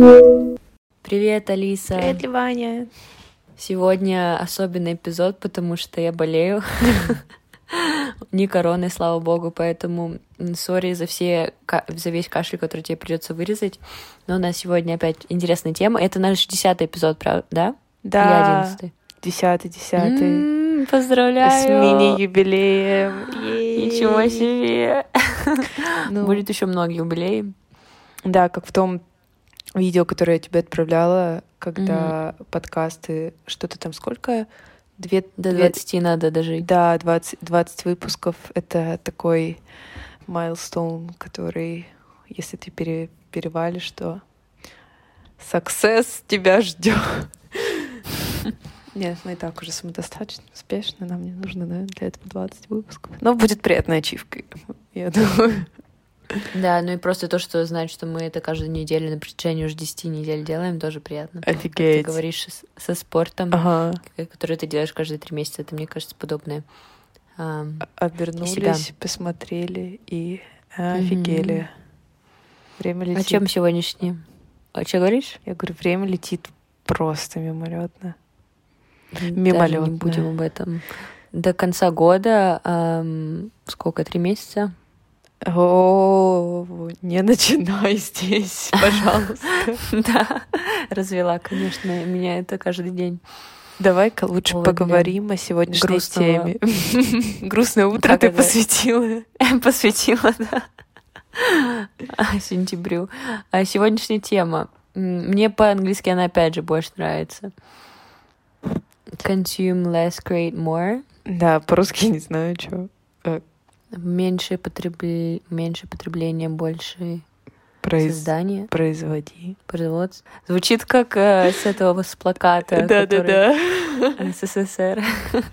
Привет, Алиса. Привет, Ливаня. Сегодня особенный эпизод, потому что я болею. Не короной, слава богу, поэтому сори за все за весь кашель, который тебе придется вырезать. Но у нас сегодня опять интересная тема. Это наш десятый эпизод, правда? Да? Или одиннадцатый? Десятый, десятый. Поздравляю! С мини-юбилеем. Ничего себе! Ну, Будет еще много юбилеев. Да, как в том видео, которое я тебе отправляла, когда mm-hmm. подкасты, что-то там сколько? Две, До две... 20 надо дожить. Да, 20, 20 выпусков. Это такой майлстоун, который, если ты пере, перевалишь, то success тебя ждет. Нет, мы и так уже самодостаточно, успешны. Нам не нужно, наверное, для этого 20 выпусков. Но будет приятной ачивкой, я думаю. Да, ну и просто то, что знать, что мы это каждую неделю на протяжении уже 10 недель делаем, тоже приятно. Офигеть. Как ты говоришь со спортом, ага. который ты делаешь каждые три месяца, это, мне кажется, подобное. А, Обернулись, себя. посмотрели и офигели. Mm-hmm. Время летит. О чем сегодняшний? О чем говоришь? Я говорю, время летит просто мимолетно. Мимолетно. Даже не будем об этом. До конца года эм, сколько? Три месяца? О, не начинай здесь, пожалуйста. Да, развела, конечно, меня это каждый день. Давай-ка лучше поговорим о сегодняшней теме. Грустное утро ты посвятила. Посвятила, да. Сентябрю. А сегодняшняя тема. Мне по-английски она опять же больше нравится. Consume less, create more. Да, по-русски не знаю, что. Меньше, потребли... Меньше потребления, больше Произ... создания. Производи. Производство. Звучит как э, с этого с плаката. Да, да, да. СССР.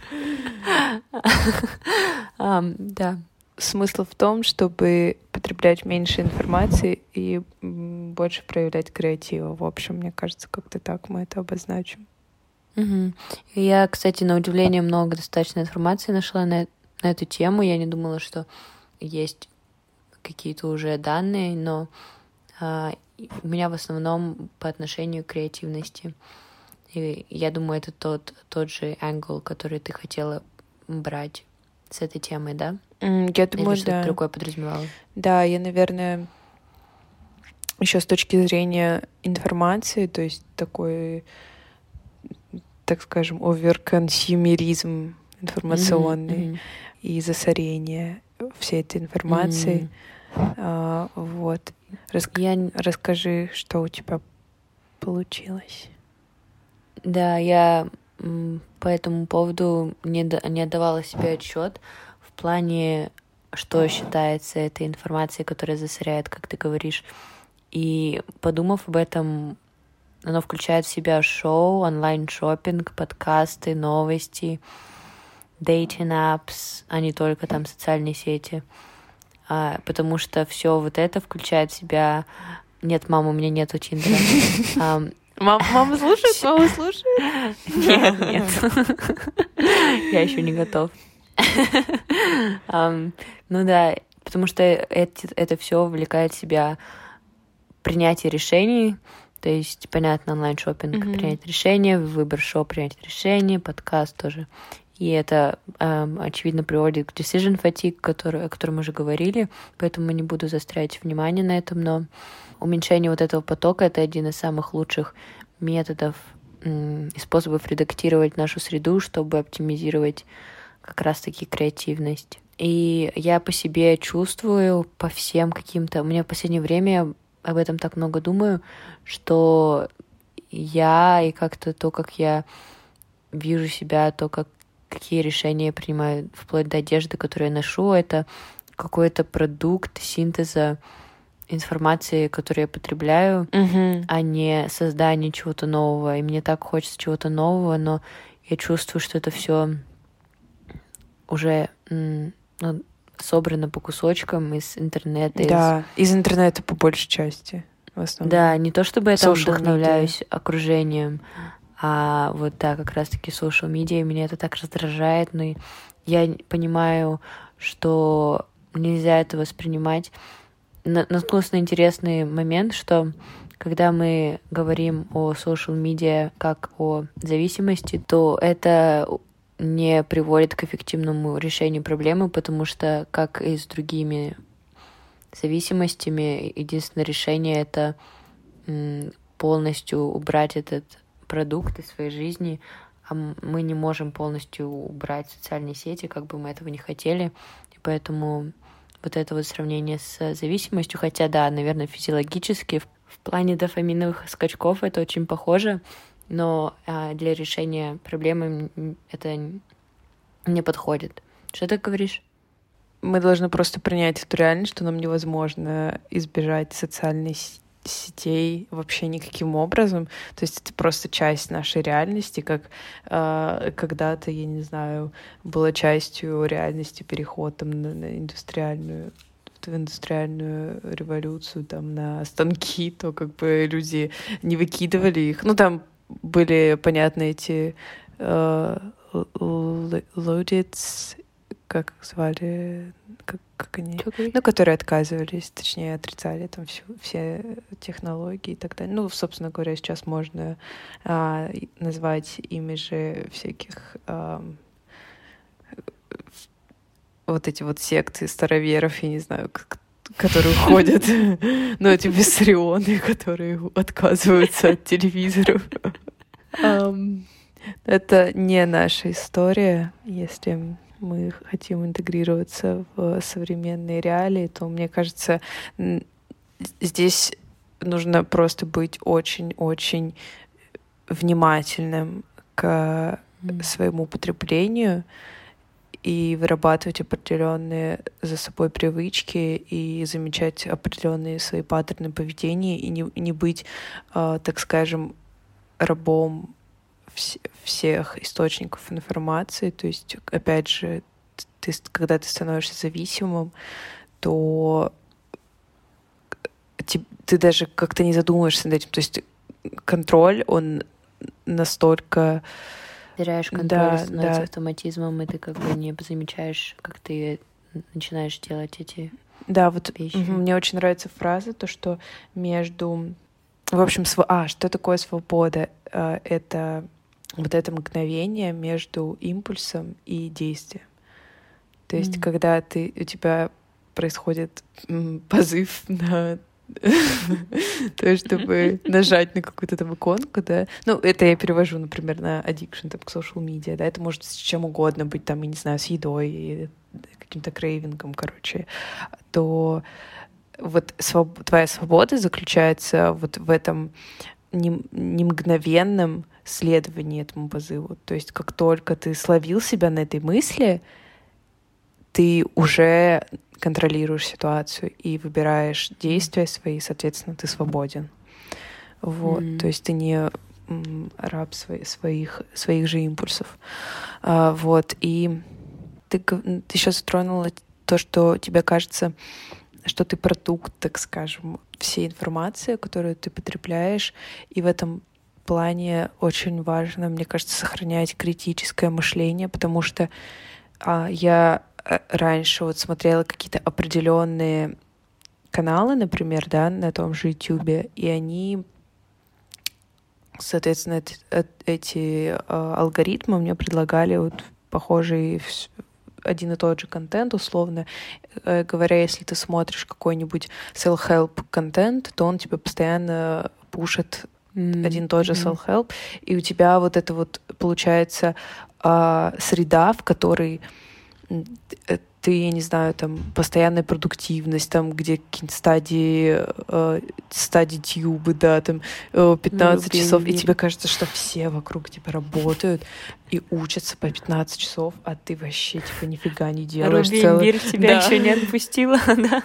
Да. Смысл в том, чтобы потреблять меньше информации и больше проявлять креатива. В общем, мне кажется, как-то так мы это обозначим. Угу. Я, кстати, на удивление много достаточно информации нашла на на эту тему. Я не думала, что есть какие-то уже данные, но а, у меня в основном по отношению к креативности. И я думаю, это тот, тот же англ, который ты хотела брать с этой темой, да? Я думаю, Или да. другое подразумевала? Да, я, наверное, еще с точки зрения информации, то есть такой, так скажем, оверконсюмеризм информационный. Mm-hmm и засорение всей этой информации. Mm. А, вот. Рас... Я... Расскажи, что у тебя получилось. Да, я по этому поводу не, не отдавала себе отчет в плане, что считается этой информацией, которая засоряет, как ты говоришь. И подумав об этом, оно включает в себя шоу, онлайн-шоппинг, подкасты, новости, dating apps, а не только там социальные сети. А, потому что все вот это включает в себя... Нет, мама, у меня нету Тиндера. Мама, мама слушает? Мама слушает? Нет, нет. Я еще не готов. Um, ну да, потому что это, это все вовлекает в себя принятие решений, то есть, понятно, онлайн-шоппинг, mm-hmm. принять решение, выбор шоу, принять решение, подкаст тоже. И это, эм, очевидно, приводит к decision fatigue, который, о котором мы уже говорили, поэтому не буду застрять внимание на этом, но уменьшение вот этого потока — это один из самых лучших методов и способов редактировать нашу среду, чтобы оптимизировать как раз-таки креативность. И я по себе чувствую, по всем каким-то... У меня в последнее время об этом так много думаю, что я и как-то то, как я вижу себя, то, как какие решения я принимаю, вплоть до одежды, которую я ношу, это какой-то продукт синтеза информации, которую я потребляю, mm-hmm. а не создание чего-то нового. И мне так хочется чего-то нового, но я чувствую, что это все уже ну, собрано по кусочкам из интернета. Да, из... из интернета по большей части. В основном. Да, не то чтобы я там вдохновляюсь media. окружением, а вот да, как раз-таки social media, меня это так раздражает, но я понимаю, что нельзя это воспринимать. Наткнулась на интересный момент, что когда мы говорим о social media как о зависимости, то это не приводит к эффективному решению проблемы, потому что, как и с другими зависимостями, единственное решение — это полностью убрать этот продукт из своей жизни, а мы не можем полностью убрать социальные сети, как бы мы этого не хотели. И поэтому вот это вот сравнение с зависимостью, хотя да, наверное, физиологически в, в плане дофаминовых скачков это очень похоже, но а, для решения проблемы это не подходит. Что ты говоришь? Мы должны просто принять эту реальность, что нам невозможно избежать социальной сетей вообще никаким образом. То есть это просто часть нашей реальности, как э, когда-то, я не знаю, была частью реальности переход там, на, на индустриальную в индустриальную революцию, там, на станки, то как бы люди не выкидывали их. Ну, там были, понятно, эти э, как звали, как, как они, ну, которые отказывались, точнее, отрицали там всю, все технологии и так далее. Ну, собственно говоря, сейчас можно а, назвать ими же всяких а, вот эти вот секты староверов, я не знаю, как, которые ходят, ну, эти виссарионы, которые отказываются от телевизоров. Это не наша история, если мы хотим интегрироваться в современные реалии, то, мне кажется, здесь нужно просто быть очень-очень внимательным к своему потреблению и вырабатывать определенные за собой привычки и замечать определенные свои паттерны поведения и не, не быть, э, так скажем, рабом вс всех источников информации. То есть, опять же, ты, когда ты становишься зависимым, то ты, ты даже как-то не задумываешься над этим. То есть контроль, он настолько... Теряешь контроль, да, становится да. автоматизмом, и ты как бы не замечаешь, как ты начинаешь делать эти да, вот вещи. мне очень нравится фраза, то, что между... В общем, св... а, что такое свобода? А, это вот это мгновение между импульсом и действием. То есть, mm. когда ты, у тебя происходит позыв на то, чтобы нажать на какую-то там иконку, да. Ну, это я перевожу, например, на addiction, там, к social media, да. Это может с чем угодно быть, там, я не знаю, с едой, каким-то крейвингом, короче. То вот своб... твоя свобода заключается вот в этом не, не мгновенном следовании этому позыву. То есть как только ты словил себя на этой мысли, ты уже контролируешь ситуацию и выбираешь действия свои, соответственно, ты свободен. Вот, mm-hmm. то есть ты не раб свои, своих, своих же импульсов. А, вот, и ты, ты сейчас затронула то, что тебе кажется, что ты продукт, так скажем, всей информации, которую ты потребляешь, и в этом плане очень важно, мне кажется, сохранять критическое мышление, потому что а, я э, раньше вот смотрела какие-то определенные каналы, например, да, на том же YouTube, и они, соответственно, эти, а, алгоритмы мне предлагали вот похожий один и тот же контент, условно. Э, говоря, если ты смотришь какой-нибудь self-help контент, то он тебе постоянно пушит mm-hmm. один и тот же self-help, и у тебя вот это вот получается э, среда, в которой э, ты, я не знаю, там, постоянная продуктивность, там, где какие-то стадии, э, стадии тьюбы, да, там, 15 ну, часов, и тебе кажется, что все вокруг тебя работают и учатся по 15 часов, а ты вообще, типа, нифига не делаешь. Руби целый... мир тебя да. еще не отпустила, да?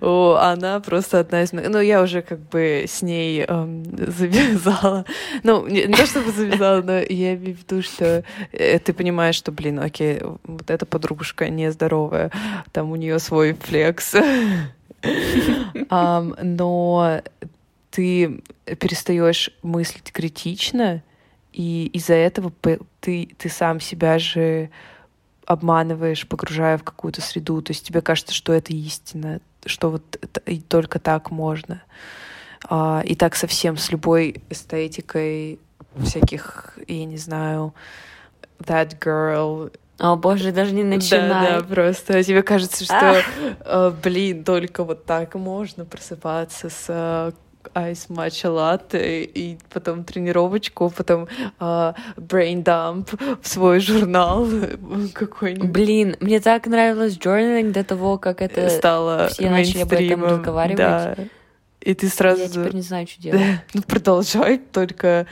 О, она просто одна из... Ну, я уже как бы с ней эм, завязала. Ну, не, не то чтобы завязала, но я имею в виду, что э, ты понимаешь, что, блин, окей, вот эта подружка нездоровая, там у нее свой флекс. um, но ты перестаешь мыслить критично, и из-за этого ты, ты сам себя же обманываешь, погружая в какую-то среду. То есть тебе кажется, что это истина, что вот и только так можно. А, и так совсем с любой эстетикой всяких, я не знаю, that girl. О боже, даже не начинай. Да, да, просто тебе кажется, что, э, блин, только вот так можно просыпаться с э, айс матча латте, и потом тренировочку, потом э, brain dump в свой журнал какой-нибудь. Блин, мне так нравилось journaling до того, как это стало все начали об этом разговаривать. Да. И ты сразу... Я теперь не знаю, что делать. ну, продолжай, только...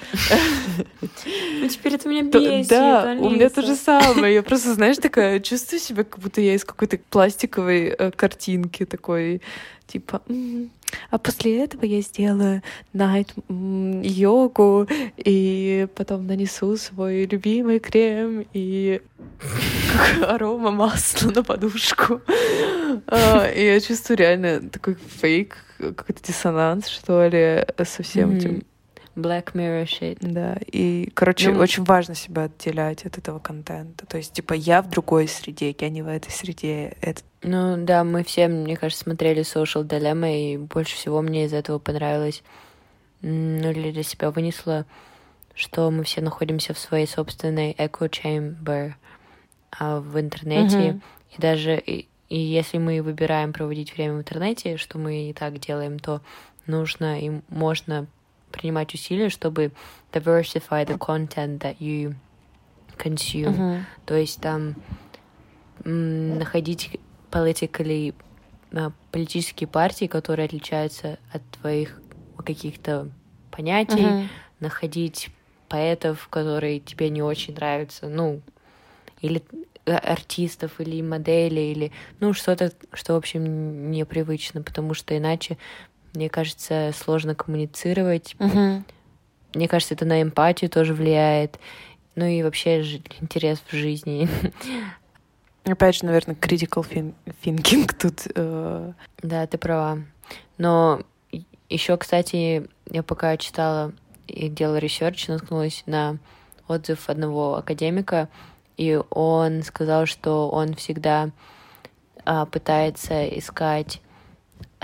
Ну, теперь это меня бесит, Да, у меня то же самое. Я просто, знаешь, такая, чувствую себя, как будто я из какой-то пластиковой э, картинки такой, типа... А после этого я сделаю найт йогу и потом нанесу свой любимый крем и арома масла на подушку. А, и я чувствую реально такой фейк, какой-то диссонанс, что ли, со всем этим. Black Mirror shit. Да, и, короче, ну, очень важно себя отделять от этого контента. То есть, типа, я в другой среде, я не в этой среде. Это... Ну, да, мы все, мне кажется, смотрели Social Dilemma, и больше всего мне из этого понравилось, ну, или для себя вынесла, что мы все находимся в своей собственной echo chamber а, в интернете, mm-hmm. и даже и, и если мы выбираем проводить время в интернете, что мы и так делаем, то нужно и можно принимать усилия, чтобы diversify the content that you consume. Uh-huh. То есть там находить politically uh, политические партии, которые отличаются от твоих каких-то понятий, uh-huh. находить поэтов, которые тебе не очень нравятся, ну, или Э, артистов или моделей или ну что-то что в общем непривычно потому что иначе мне кажется сложно коммуницировать uh-huh. мне кажется это на эмпатию тоже влияет ну и вообще интерес в жизни опять же наверное critical thinking тут э... да ты права но еще кстати я пока читала и делала research наткнулась на отзыв одного академика и он сказал, что он всегда а, пытается искать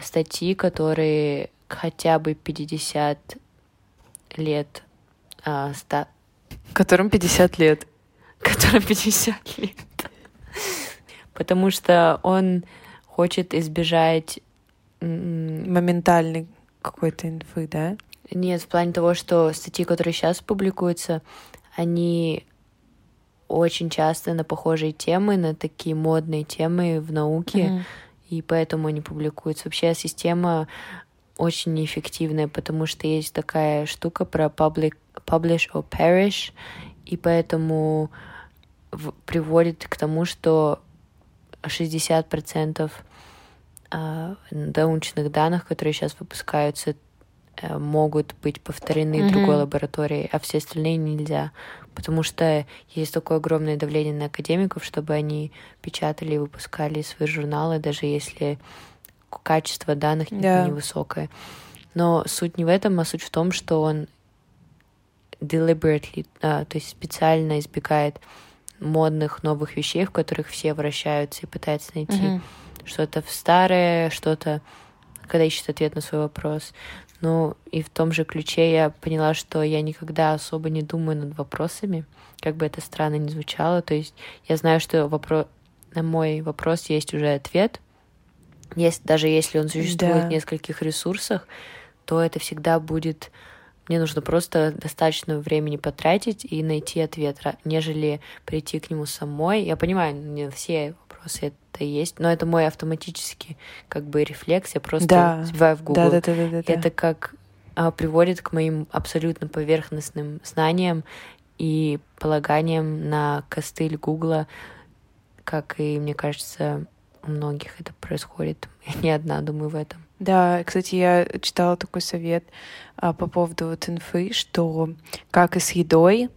статьи, которые хотя бы 50 лет а, ста... Которым 50 лет. Которым 50 лет. Потому что он хочет избежать... Моментальной какой-то инфы, да? Нет, в плане того, что статьи, которые сейчас публикуются, они очень часто на похожие темы, на такие модные темы в науке, mm-hmm. и поэтому они публикуются. Вообще система очень неэффективная, потому что есть такая штука про public, publish or perish, и поэтому в, приводит к тому, что 60% э, научных данных, которые сейчас выпускаются, э, могут быть повторены mm-hmm. другой лабораторией, а все остальные нельзя потому что есть такое огромное давление на академиков, чтобы они печатали и выпускали свои журналы, даже если качество данных yeah. невысокое. Но суть не в этом, а суть в том, что он deliberately, а, то есть специально избегает модных новых вещей, в которых все вращаются и пытаются найти mm-hmm. что-то старое, что-то, когда ищет ответ на свой вопрос. Ну, и в том же ключе я поняла, что я никогда особо не думаю над вопросами, как бы это странно ни звучало. То есть я знаю, что вопро... на мой вопрос есть уже ответ. Есть, даже если он существует да. в нескольких ресурсах, то это всегда будет... Мне нужно просто достаточно времени потратить и найти ответ, нежели прийти к нему самой. Я понимаю, не все вопросы это есть, но это мой автоматический как бы рефлекс, я просто да. забиваю в Google. Да, да, да, да, да. Это как а, приводит к моим абсолютно поверхностным знаниям и полаганиям на костыль Гугла, как и, мне кажется, у многих это происходит. Я не одна думаю в этом. Да, кстати, я читала такой совет а, по поводу вот инфы, что как и с едой,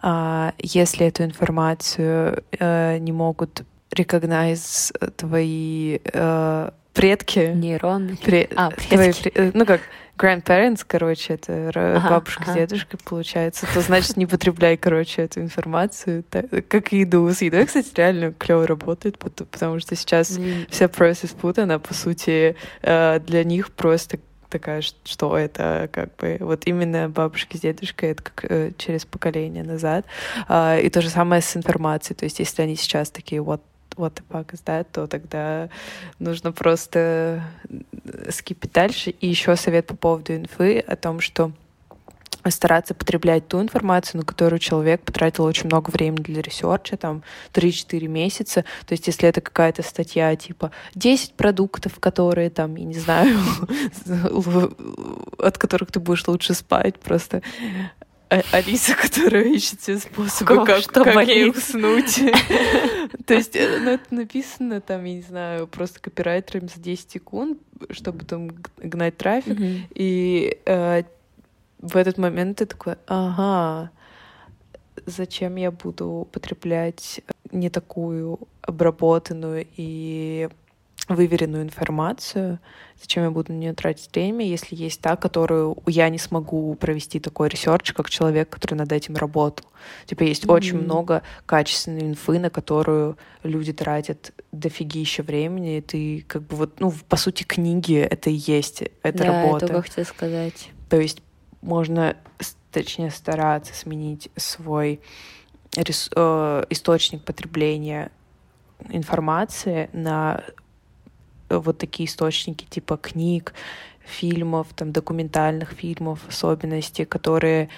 а, если эту информацию а, не могут recognize твои э, предки. Нейроны. Пре... А, предки. Твои, ну как, grandparents, короче, это ага, бабушка ага. с дедушкой, получается, то значит не потребляй, короче, эту информацию, так, как и еду. С едой, кстати, реально клево работает, потому что сейчас mm. вся process food, она, по сути, э, для них просто такая, что это как бы вот именно бабушки с дедушкой, это как э, через поколение назад. А, и то же самое с информацией. То есть если они сейчас такие вот what the fuck that, то тогда нужно просто skip ить дальше. И еще совет по поводу инфы о том, что стараться потреблять ту информацию, на которую человек потратил очень много времени для research а, там 3-4 месяца. То есть если это какая-то статья типа 10 продуктов, которые там, я не знаю, от которых ты будешь лучше спать, просто а, Алиса, которая ищет все способы, как, что как ей уснуть. То есть э, ну, это написано там, я не знаю, просто копирайтерами за 10 секунд, чтобы там гнать трафик. И э, в этот момент ты такой, ага, зачем я буду потреблять не такую обработанную и выверенную информацию, зачем я буду на нее тратить время, если есть та, которую я не смогу провести такой research, как человек, который над этим работал. Типа есть mm-hmm. очень много качественной инфы, на которую люди тратят дофигища времени, и ты как бы вот, ну, по сути, книги — это и есть, это да, работа. Да, хотела сказать. То есть можно, точнее, стараться сменить свой рес... э, источник потребления информации на вот такие источники типа книг, фильмов, там, документальных фильмов, особенности, которые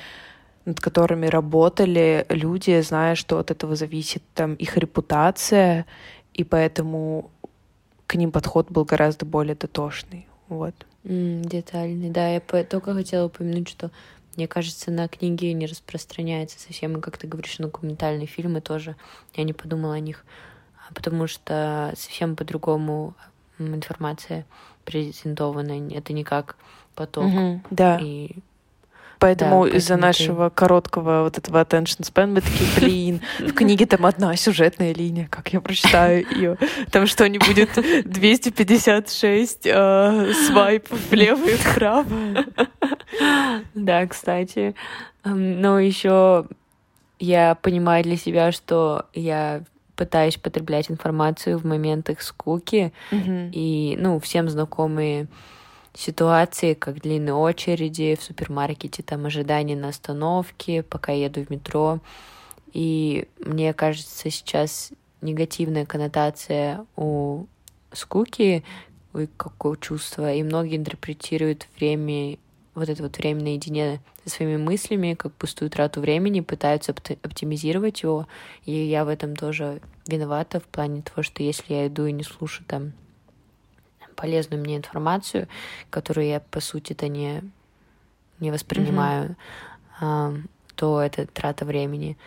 над которыми работали люди, зная, что от этого зависит там их репутация, и поэтому к ним подход был гораздо более дотошный. Вот. Mm, детальный, да. Я только хотела упомянуть, что мне кажется, на книги не распространяется совсем, и как ты говоришь, документальные фильмы тоже. Я не подумала о них, а потому что совсем по-другому информация презентована. Это не как поток. Угу, да. И Поэтому да, из-за нашего короткого вот этого attention span мы такие, блин, в книге там одна сюжетная линия, как я прочитаю ее. Там что, не будет 256 э, свайпов влево и вправо? Да, кстати. Но еще я понимаю для себя, что я пытаюсь потреблять информацию в моментах скуки. Mm-hmm. И, ну, всем знакомые ситуации, как длинные очереди в супермаркете, там ожидание на остановке, пока еду в метро. И мне кажется, сейчас негативная коннотация у скуки, у какого чувства, и многие интерпретируют время вот это вот время наедине со своими мыслями, как пустую трату времени, пытаются оптимизировать его. И я в этом тоже виновата в плане того, что если я иду и не слушаю там полезную мне информацию, которую я, по сути-то, не, не воспринимаю, mm-hmm. то это трата времени.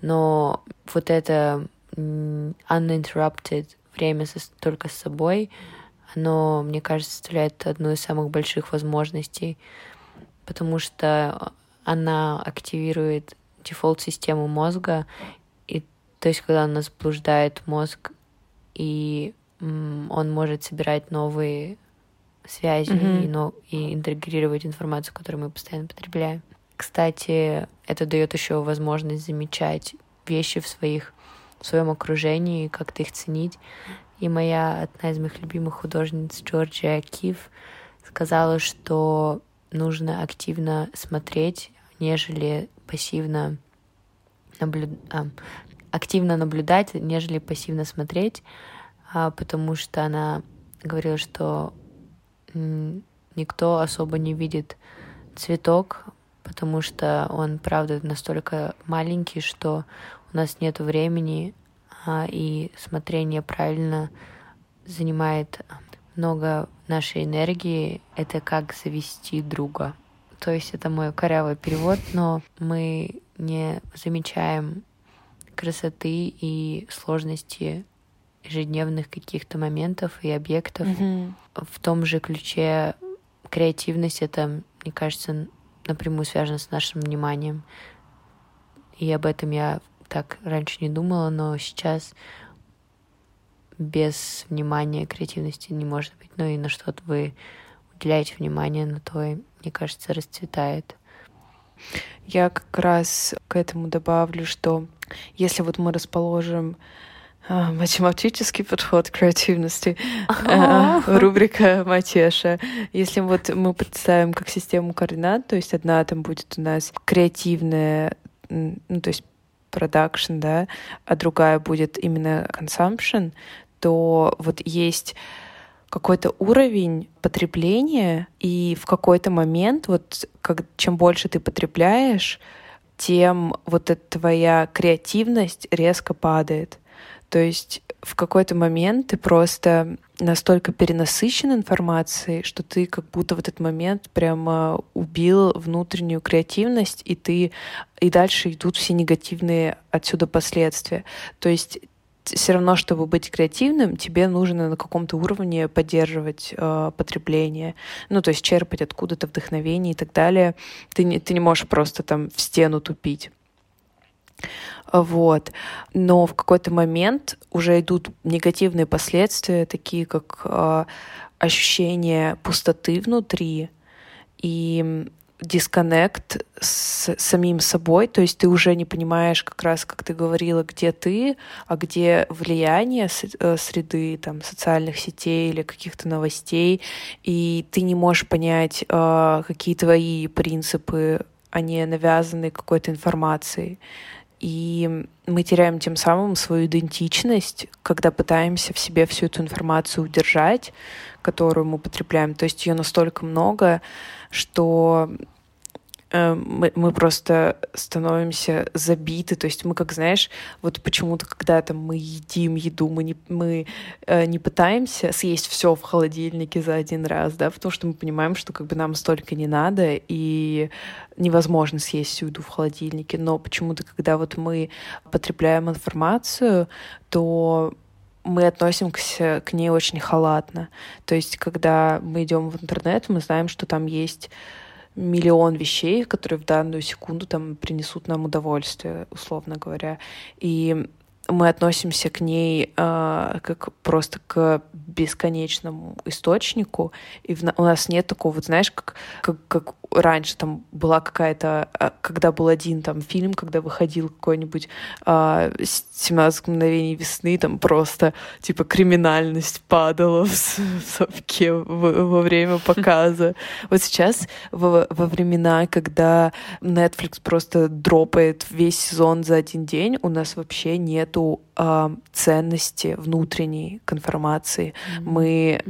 Но вот это uninterrupted время со, только с собой, оно, мне кажется, составляет одну из самых больших возможностей потому что она активирует дефолт-систему мозга, и то есть когда она заблуждает мозг, и он может собирать новые связи mm-hmm. и, но, и интегрировать информацию, которую мы постоянно потребляем. Кстати, это дает еще возможность замечать вещи в своих в своем окружении, как-то их ценить. И моя одна из моих любимых художниц Джорджия Кив сказала, что нужно активно смотреть, нежели пассивно наблюдать, активно наблюдать, нежели пассивно смотреть, а, потому что она говорила, что никто особо не видит цветок, потому что он, правда, настолько маленький, что у нас нет времени, а, и смотрение правильно занимает много нашей энергии — это как завести друга. То есть это мой корявый перевод, но мы не замечаем красоты и сложности ежедневных каких-то моментов и объектов. Mm-hmm. В том же ключе креативность это, мне кажется, напрямую связано с нашим вниманием. И об этом я так раньше не думала, но сейчас без внимания креативности не может быть. Ну и на что вы уделяете внимание, на то, мне кажется, расцветает. Я как раз к этому добавлю, что если вот мы расположим а, математический подход к креативности, а, рубрика Матеша. Если вот мы представим как систему координат, то есть одна там будет у нас креативная, ну, то есть продакшн, да, а другая будет именно consumption, то вот есть какой-то уровень потребления, и в какой-то момент, вот как, чем больше ты потребляешь, тем вот эта твоя креативность резко падает. То есть в какой-то момент ты просто настолько перенасыщен информацией, что ты как будто в этот момент прямо убил внутреннюю креативность, и ты и дальше идут все негативные отсюда последствия. То есть все равно, чтобы быть креативным, тебе нужно на каком-то уровне поддерживать э, потребление, ну, то есть черпать откуда-то вдохновение и так далее. Ты не, ты не можешь просто там в стену тупить. Вот. Но в какой-то момент уже идут негативные последствия, такие как э, ощущение пустоты внутри и дисконнект с самим собой, то есть ты уже не понимаешь как раз, как ты говорила, где ты, а где влияние э, среды, там, социальных сетей или каких-то новостей, и ты не можешь понять, э, какие твои принципы, они навязаны какой-то информацией. И мы теряем тем самым свою идентичность, когда пытаемся в себе всю эту информацию удержать, которую мы потребляем. То есть ее настолько много, что мы, мы просто становимся забиты. То есть мы, как знаешь, вот почему-то, когда там мы едим еду, мы не, мы, э, не пытаемся съесть все в холодильнике за один раз, да, потому что мы понимаем, что как бы нам столько не надо, и невозможно съесть всю еду в холодильнике. Но почему-то, когда вот мы потребляем информацию, то мы относимся к ней очень халатно. То есть, когда мы идем в интернет, мы знаем, что там есть миллион вещей, которые в данную секунду там принесут нам удовольствие, условно говоря. И мы относимся к ней э, как просто к бесконечному источнику, и в, у нас нет такого, вот знаешь, как, как, как раньше там была какая-то, а, когда был один там фильм, когда выходил какой-нибудь э, 17 мгновений весны, там просто типа криминальность падала в, в совке в, во время показа. Вот сейчас во, во времена, когда Netflix просто дропает весь сезон за один день, у нас вообще нету э, ценности внутренней к информации. Mm-hmm. Мы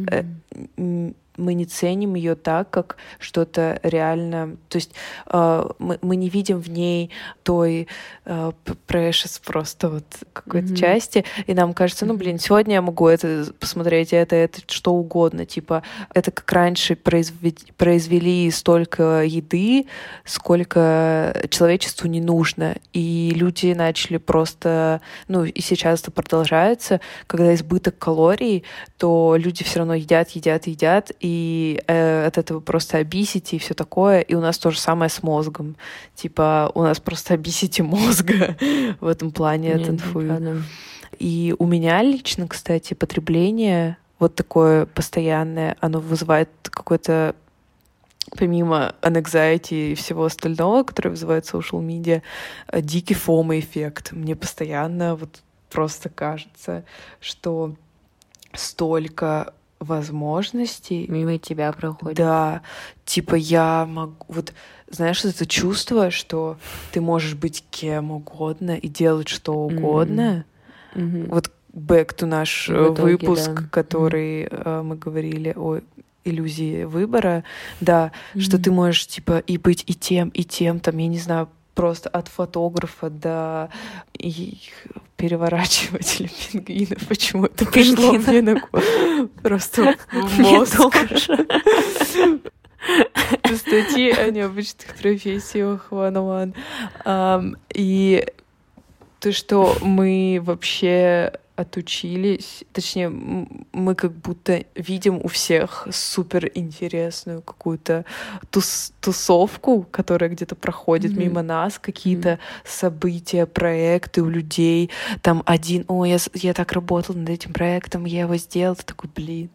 э, мы не ценим ее так, как что-то реально. То есть э, мы, мы не видим в ней той э, precious просто вот какой-то mm-hmm. части, и нам кажется, ну блин, сегодня я могу это посмотреть, это, это что угодно, типа это как раньше произвели, произвели столько еды, сколько человечеству не нужно, и люди начали просто, ну и сейчас это продолжается, когда избыток калорий, то люди все равно едят, едят, едят, и и э, от этого просто обисите и все такое. И у нас то же самое с мозгом. Типа у нас просто обисите мозга в этом плане от инфы. И у меня лично, кстати, потребление вот такое постоянное, оно вызывает какой-то помимо anxiety и всего остального, которое вызывает social media, э, дикий фома-эффект. Мне постоянно вот просто кажется, что столько возможностей. Мимо тебя проходит. Да, типа я могу... Вот знаешь, это чувство, что ты можешь быть кем угодно и делать что угодно. Mm-hmm. Вот back to наш э, итоге, выпуск, да. который mm-hmm. мы говорили о иллюзии выбора, да, mm-hmm. что ты можешь типа и быть и тем, и тем, там, я не знаю, просто от фотографа до переворачивателя пингвинов. Почему это пришло мне на просто в мозг? Статьи о необычных профессиях one on one. И то, что мы вообще отучились, точнее, мы как будто видим у всех супер интересную какую-то тус тусовку, которая где-то проходит mm-hmm. мимо нас, какие-то mm-hmm. события, проекты у людей. Там один, о, я, я так работал над этим проектом, я его сделал, ты такой, блин,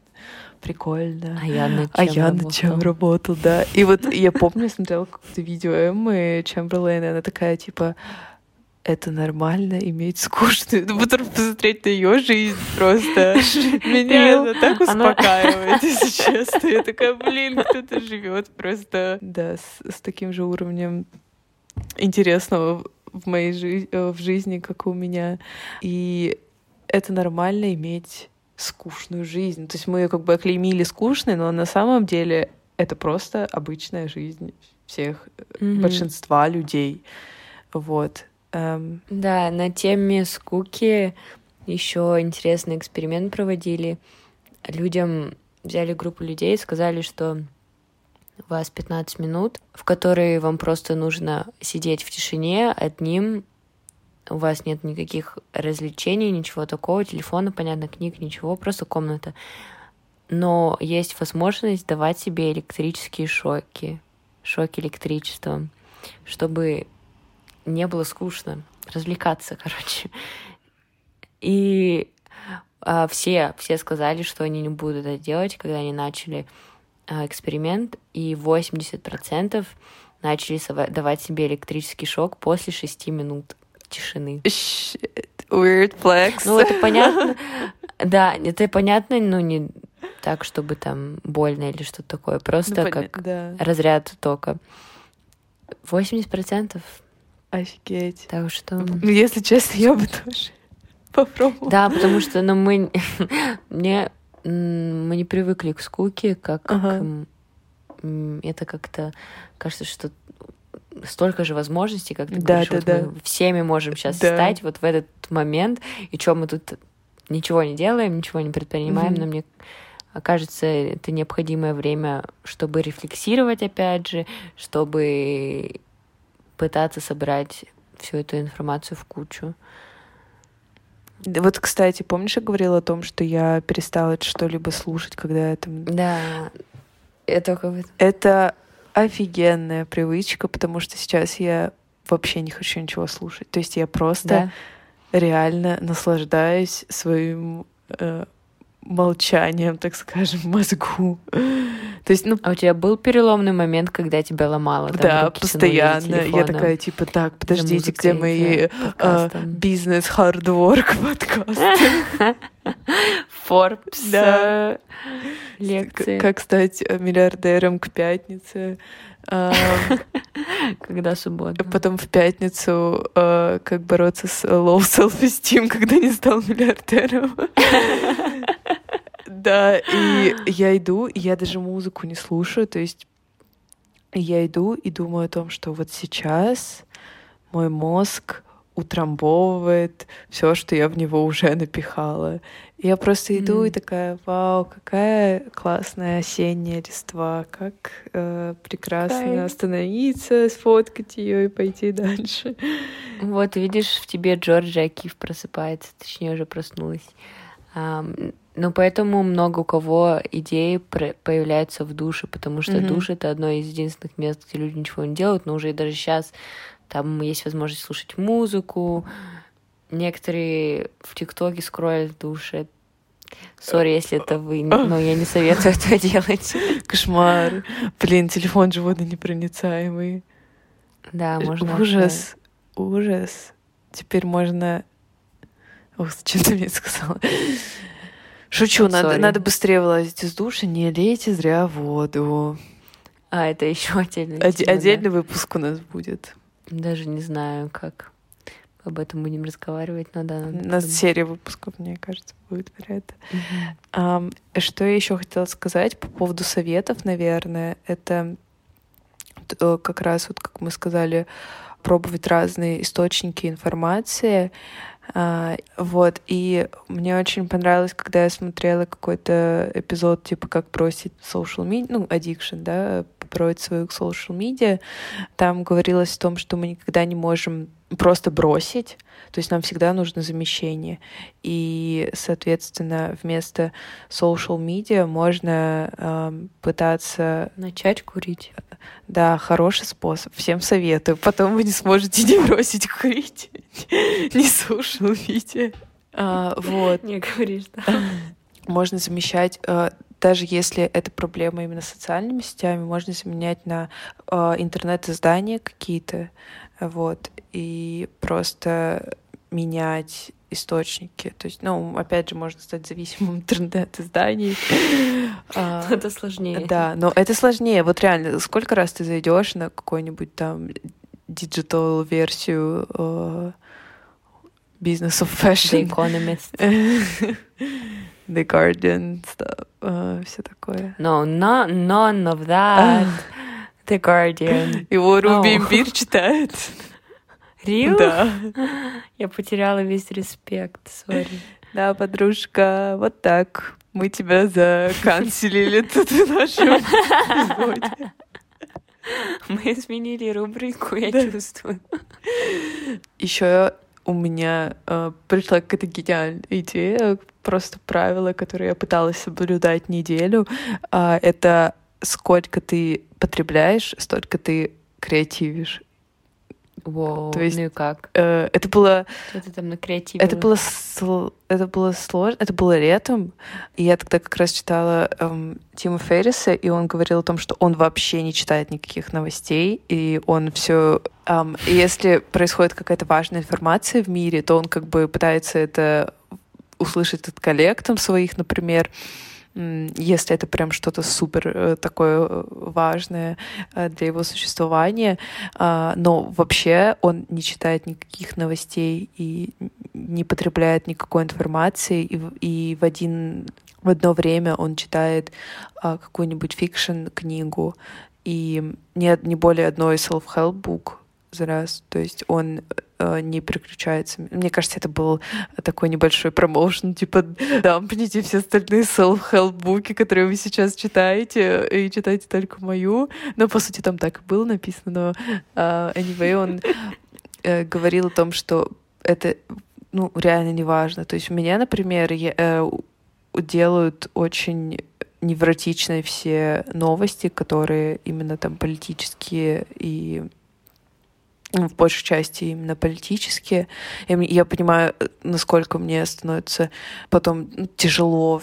прикольно. А я над чем А я над чем работал, да. И вот я помню, я смотрела какое-то видео Эммы Чемберлейн, и она такая, типа, это нормально иметь скучную. Ну, потому посмотреть на ее жизнь просто. Меня она так успокаивает, если честно. Я такая, блин, кто-то живет просто, да, с, таким же уровнем интересного в моей жизни, э, в жизни, как у меня. И это нормально иметь скучную жизнь. То есть мы ее как бы оклеймили скучной, но на самом деле это просто обычная жизнь всех, mm-hmm. большинства людей. Вот. Эм... Да, на теме скуки еще интересный эксперимент проводили. Людям взяли группу людей и сказали, что у вас 15 минут, в которые вам просто нужно сидеть в тишине одним, у вас нет никаких развлечений, ничего такого, телефона, понятно, книг, ничего, просто комната. Но есть возможность давать себе электрические шоки, шоки электричеством, чтобы не было скучно, развлекаться, короче. И а, все, все сказали, что они не будут это делать, когда они начали а, эксперимент, и 80% начали давать себе электрический шок после 6 минут тишины. Weird flex. Ну, это понятно. Да, это понятно, но не так, чтобы там больно или что-то такое. Просто ну, как да. разряд тока. 80% Офигеть. Так что... Ну, если честно, я бы тоже попробовала. Да, потому что ну, мы, мне, мы не привыкли к скуке, как ага. это как-то кажется, что столько же возможностей, как ты да, говоришь, да, вот да. мы всеми можем сейчас да. стать вот в этот момент, и что мы тут ничего не делаем, ничего не предпринимаем, mm-hmm. но мне кажется, это необходимое время, чтобы рефлексировать, опять же, чтобы пытаться собрать всю эту информацию в кучу. Вот, кстати, помнишь, я говорила о том, что я перестала что-либо слушать, когда я там... Да, это как Это офигенная привычка, потому что сейчас я вообще не хочу ничего слушать. То есть я просто да. реально наслаждаюсь своим э, молчанием, так скажем, мозгу. То есть, ну... А у тебя был переломный момент, когда тебя ломало? Там, да, постоянно. Я такая, типа, так, подождите, где мои а, бизнес хардворк подкасты? Forbes да. лекции. Как стать миллиардером к пятнице. Когда суббота. Потом в пятницу а, как бороться с low self-esteem, когда не стал миллиардером. Да, и я иду, и я даже музыку не слушаю, то есть я иду и думаю о том, что вот сейчас мой мозг утрамбовывает все, что я в него уже напихала. И я просто иду mm. и такая, вау, какая классная осенняя листва, как э, прекрасно Кайф. остановиться, сфоткать ее и пойти дальше. Вот, видишь, в тебе Джорджия Киф просыпается, точнее, уже проснулась. Ну, поэтому много у кого идеи появляются в душе, потому что mm-hmm. душ это одно из единственных мест, где люди ничего не делают, но уже и даже сейчас там есть возможность слушать музыку. Некоторые в ТикТоке скроллят в душе. Sorry, если это вы, но я не советую это делать. Кошмар. Блин, телефон же водонепроницаемый. Да, можно. Ужас. Ужас. Теперь можно... Ох, что ты мне сказала? Шучу, надо, надо быстрее вылазить из душа, не лейте зря воду. А, это еще отдельный. Оде- тема, отдельный да? выпуск у нас будет. Даже не знаю, как об этом будем разговаривать, но да. У нас серия выпусков, мне кажется, будет про это. Mm-hmm. А, что я еще хотела сказать по поводу советов, наверное, это как раз вот, как мы сказали, пробовать разные источники информации, вот, и мне очень понравилось, когда я смотрела какой-то эпизод, типа, как бросить social media, ну, addiction, да, побороть свою social media. Там говорилось о том, что мы никогда не можем просто бросить, то есть нам всегда нужно замещение. И, соответственно, вместо social media можно э, пытаться... Начать курить. Да, хороший способ. Всем советую. Потом вы не сможете не бросить курить, не social media. А, вот. Не говоришь, да. Можно замещать э, даже если это проблема именно с социальными сетями, можно заменять на э, интернет-издания какие-то, вот, и просто менять источники. То есть, ну, опять же, можно стать зависимым интернет-изданий. А, это сложнее. Да, но это сложнее. Вот реально, сколько раз ты зайдешь на какой-нибудь там digital-версию э, Business of Fashion. The Economist. The Guardian, uh, все такое. No, no, none of that. The Guardian. Его Руби Имбир читает. Рил? Да. Я потеряла весь респект, сори. Да, подружка, вот так. Мы тебя заканцелили тут в нашем эпизоде. Мы изменили рубрику, я да. чувствую. Еще у меня э, пришла какая-то гениальная идея, просто правило, которое я пыталась соблюдать неделю. Э, это сколько ты потребляешь, столько ты креативишь. Воу, То есть, ну и как? Э, это было... Что ты там накреативила? Это было, сл... это было сложно, это было летом, и я тогда как раз читала эм, Тима Ферриса, и он говорил о том, что он вообще не читает никаких новостей, и он все... Эм, если происходит какая-то важная информация в мире, то он как бы пытается это услышать от коллег там своих, например, если это прям что-то супер э, такое э, важное э, для его существования. А, но вообще он не читает никаких новостей и не потребляет никакой информации. И, в один в одно время он читает а, какую-нибудь fiction книгу и не, не более одной self-help book за раз. То есть он э, не переключается. Мне кажется, это был такой небольшой промоушен, типа дампните все остальные self-help буки, которые вы сейчас читаете, и читайте только мою. Но, по сути, там так и было написано. Но э, anyway, он э, говорил о том, что это ну, реально не важно. То есть у меня, например, я, э, делают очень невротичные все новости, которые именно там политические и в большей части именно политические. Я, я понимаю, э, насколько мне становится потом тяжело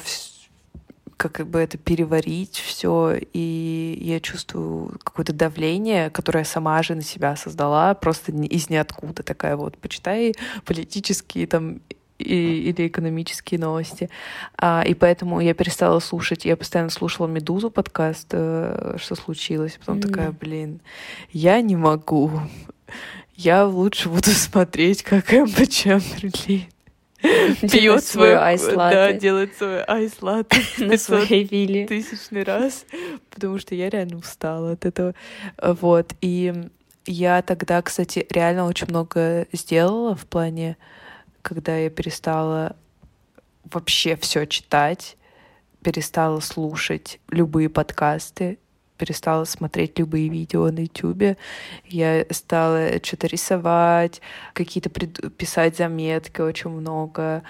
как бы это переварить все, и я чувствую какое-то давление, которое я сама же на себя создала, просто из ниоткуда такая вот, почитай политические там и, или экономические новости. А, и поэтому я перестала слушать. Я постоянно слушала «Медузу» подкаст, э, что случилось. Потом mm. такая, блин, я не могу я лучше буду смотреть, как МПЧ Берлин пьет свой айс Да, делает свой айс на своей вилле. Тысячный раз, потому что я реально устала от этого. Вот, и я тогда, кстати, реально очень много сделала в плане, когда я перестала вообще все читать, перестала слушать любые подкасты, перестала смотреть любые видео на YouTube. Я стала что-то рисовать, какие-то пред... писать заметки очень много.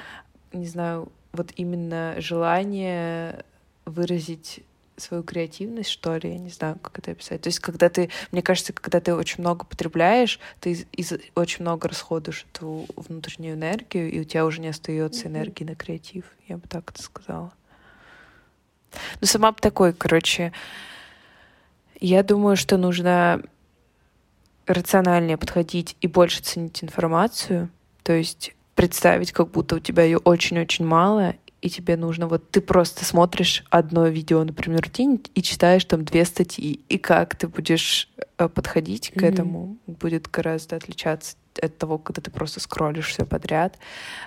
Не знаю, вот именно желание выразить свою креативность, что ли, я не знаю, как это описать. То есть, когда ты, мне кажется, когда ты очень много потребляешь, ты из, из, очень много расходуешь эту внутреннюю энергию, и у тебя уже не остается mm-hmm. энергии на креатив. Я бы так это сказала. Ну, сама бы такой, короче, я думаю, что нужно рациональнее подходить и больше ценить информацию. То есть представить, как будто у тебя ее очень-очень мало, и тебе нужно вот ты просто смотришь одно видео, например, в день и читаешь там две статьи, и как ты будешь э, подходить к mm-hmm. этому будет гораздо отличаться от того, когда ты просто скроллишь все подряд.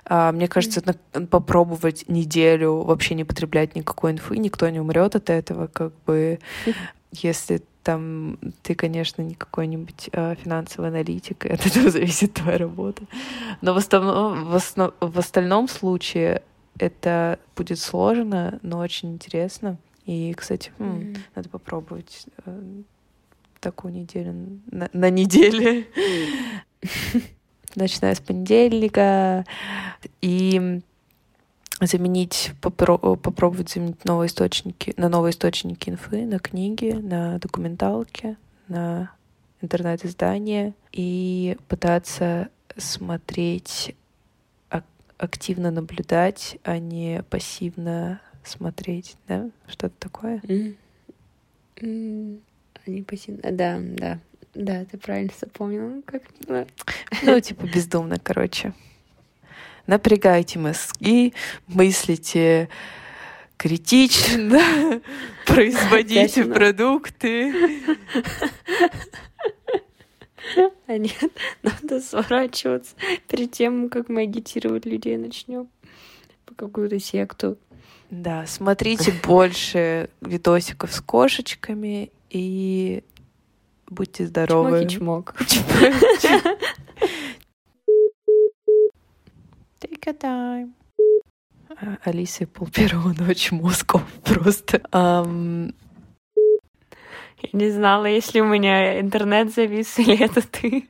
А, мне кажется, mm-hmm. попробовать неделю вообще не потреблять никакой инфы, никто не умрет от этого, как бы если там ты, конечно, не какой-нибудь э, финансовый аналитик, от этого зависит твоя работа. Но в, основном, в, основ, в остальном случае это будет сложно, но очень интересно. И, кстати, mm. надо попробовать э, такую неделю на, на неделе. Начиная с понедельника. И заменить, попро- попробовать заменить новые источники, на новые источники инфы, на книги, на документалки, на интернет-издания и пытаться смотреть, активно наблюдать, а не пассивно смотреть, да? Что-то такое? Mm. Mm. А не пассивно, да, да. Да, ты правильно запомнила. Как... Ну, типа бездумно, короче. Напрягайте мозги, мыслите критично, производите продукты. А нет, надо сворачиваться перед тем, как мы агитировать людей начнем по какую-то секту. Да, смотрите больше видосиков с кошечками и будьте здоровы. Чмоки-чмок. Take a time. А, Алиса пол первого ночи мозгов просто. Um... Я не знала, если у меня интернет завис или это ты.